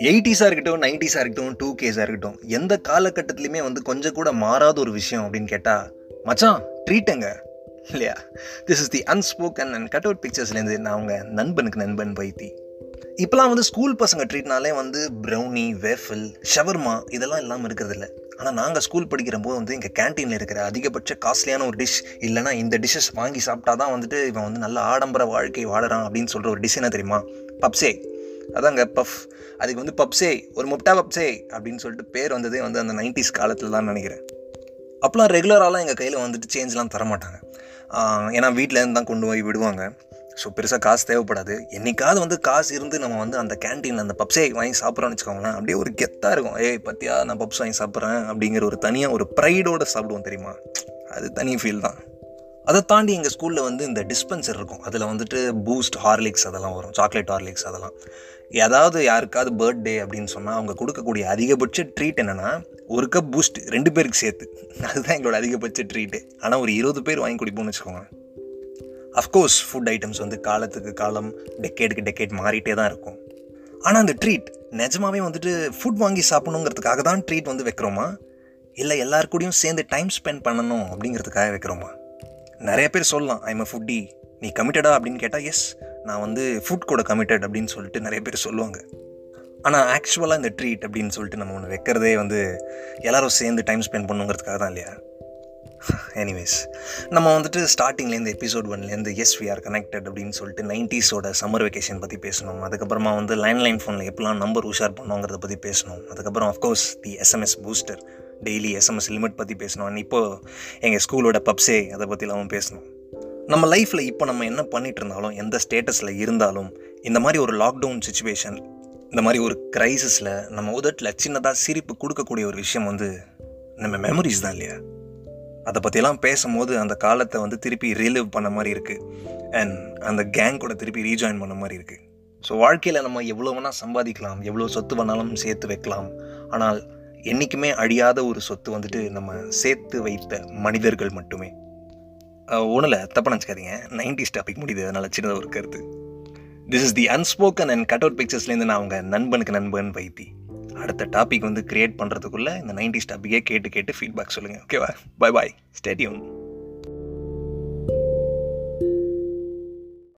எயிட்டிஸாக இருக்கட்டும் நைன்டிஸாக இருக்கட்டும் டூ கேஸாக இருக்கட்டும் எந்த காலகட்டத்துலையுமே வந்து கொஞ்சம் கூட மாறாத ஒரு விஷயம் அப்படின்னு கேட்டால் மச்சான் ட்ரீட்டுங்க இல்லையா? This is the unspoken and cut out பிக்சர்ஸ்லேருந்து நான் அவங்க நண்பனுக்கு நண்பன் வைத்தி. இப்போலாம் வந்து ஸ்கூல் பசங்க ட்ரீட்னாலே வந்து ப்ரௌனி வேஃபில் ஷவர்மா இதெல்லாம் இல்லாமல் இருக்கிறது இல்லை ஆனால் நாங்கள் ஸ்கூல் படிக்கிற போது வந்து எங்கள் கேன்டீனில் இருக்கிற அதிகபட்ச காஸ்ட்லியான ஒரு டிஷ் இல்லைனா இந்த டிஷ்ஷஸ் வாங்கி சாப்பிட்டா தான் வந்துட்டு இவன் வந்து நல்ல ஆடம்பர வாழ்க்கை வாழறான் அப்படின்னு சொல்கிற ஒரு டிஷ் என்ன தெரியுமா? பப்ஸே அதாங்க பஃப் அதுக்கு வந்து பப்ஸே ஒரு முப்டா பப்ஸே அப்படின்னு சொல்லிட்டு பேர் வந்ததே வந்து அந்த நைன்டிஸ் காலத்தில் தான் நினைக்கிறேன் அப்போலாம் ரெகுலராலாம் எங்கள் கையில் வந்துட்டு சேஞ்ச்லாம் தரமாட்டாங்க. ஏன்னா வீட்டிலேருந்து தான் கொண்டு போய் விடுவாங்க. ஸோ பெருசாக காசு தேவைப்படாது. என்றைக்காவது வந்து காசு இருந்து நம்ம வந்து அந்த கேன்டீனில் அந்த பப்ஸே வாங்கி சாப்பிட்றோன்னு வச்சுக்கோங்களேன் அப்படியே ஒரு கெத்தாக இருக்கும். ஏய் பத்தியா நான் பப்ஸ் வாங்கி சாப்பிட்றேன் அப்படிங்கிற ஒரு தனியாக ஒரு ப்ரைடோடு சாப்பிடுவோம் தெரியுமா? அது தனி ஃபீல் தான். அதை தாண்டி எங்கள் ஸ்கூலில் வந்து இந்த டிஸ்பென்சர் இருக்கும். அதில் வந்துட்டு பூஸ்ட் ஹார்லிக்ஸ் அதெல்லாம் வரும். சாக்லேட் ஹார்லிக்ஸ் அதெல்லாம். ஏதாவது யாருக்காவது பர்த்டே அப்படின்னு சொன்னால் அவங்க கொடுக்கக்கூடிய அதிகபட்ச ட்ரீட் என்னென்னா ஒரு கப் பூஸ்ட் ரெண்டு பேருக்கு சேர்த்து. அதுதான் எங்களோட அதிகபட்ச ட்ரீட்டு ஆனால் ஒரு இருபது பேர் வாங்கி குடிப்போம்னு வச்சுக்கோங்க. அஃப்கோர்ஸ் ஃபுட் ஐட்டம்ஸ் வந்து காலத்துக்கு காலம் டெக்கேடுக்கு டெக்கேட் மாறிட்டே தான் இருக்கும். ஆனால் அந்த ட்ரீட் நிஜமாவே வந்துட்டு ஃபுட் வாங்கி சாப்பிடணுங்கிறதுக்காக தான் ட்ரீட் வந்து வைக்கிறோமா? இல்லை எல்லாருக்கூடையும் சேர்ந்து டைம் ஸ்பெண்ட் பண்ணணும் அப்படிங்கிறதுக்காக வைக்கிறோமா? நிறைய பேர் சொல்லலாம் ஐம் அ ஃபுட்டி நீ கமிட்டடா அப்படின்னு கேட்டால் எஸ் நான் வந்து ஃபுட் கூட கமிட்டட் அப்படின்னு சொல்லிட்டு நிறைய பேர் சொல்லுவாங்க. ஆனால் ஆக்சுவலாக இந்த ட்ரீட் அப்படின்னு சொல்லிட்டு நம்ம ஒன்று வைக்கிறதே வந்து எல்லோரும் சேர்ந்து டைம் ஸ்பெண்ட் பண்ணுங்கிறதுக்காக தான் இல்லையா? எனிவேஸ் நம்ம வந்துட்டு ஸ்டார்டிங்லேருந்து எபிசோட் ஒன்லேருந்து எஸ் வி ஆர் கனெக்டட் அப்படின்னு சொல்லிட்டு நைன்டிஸோட சம்மர் வெக்கேஷன் பற்றி பேசணும். அதுக்கப்புறமா வந்து லேண்ட்லைன் ஃபோனில் எப்படிலாம் நம்பர் உஷார் பண்ணுவோங்கிறத பற்றி பேசணும். அதுக்கப்புறம் of course the SMS booster daily SMS limit பற்றி பேசணும். இப்போது எங்கள் ஸ்கூலோட பப்ஸே அதை பற்றிலாம் பேசணும். நம்ம லைஃப்பில் இப்போ நம்ம என்ன பண்ணிகிட்டு இருந்தாலும் எந்த ஸ்டேட்டஸில் இருந்தாலும் இந்த மாதிரி ஒரு லாக்டவுன் சுச்சுவேஷன் இந்த மாதிரி ஒரு க்ரைசிஸில் நம்ம உதட்டில் சின்னதாக சிரிப்பு கொடுக்கக்கூடிய ஒரு விஷயம் வந்து நம்ம மெமரிஸ் தான் இல்லையா? அதை பற்றியெல்லாம் பேசும்போது அந்த காலத்தை வந்து திருப்பி ரிலீவ் பண்ண மாதிரி இருக்குது அண்ட் அந்த கேங் கூட திருப்பி ரீஜாயின் பண்ண மாதிரி இருக்குது ஸோ வாழ்க்கையில் நம்ம எவ்வளோ வேணால் சம்பாதிக்கலாம் எவ்வளோ சொத்து வேணாலும் சேர்த்து வைக்கலாம். ஆனால் என்றைக்குமே அழியாத ஒரு சொத்து வந்துட்டு நம்ம சேர்த்து வைத்த மனிதர்கள் மட்டுமே. ஒன்றில் தப்பாக நினச்சிக்காதீங்க. நைன்டிஸ் டாபிக் முடியுது அதனால் சின்னதாக ஒரு கருத்து. This is the unspoken and cut out பிக்சர்ஸ்லேருந்து நான் அவங்க நண்பனுக்கு நண்பன் வைத்தி. அடுத்த டாபிக் வந்து கிரியேட் பண்ணுறதுக்குள்ளே இந்த நைன்டிஸ் டாப்பிக்கே கேட்டு கேட்டு ஃபீட்பேக் சொல்லுங்கள் ஓகேவா பாய் பாய் ஸ்டேடியம்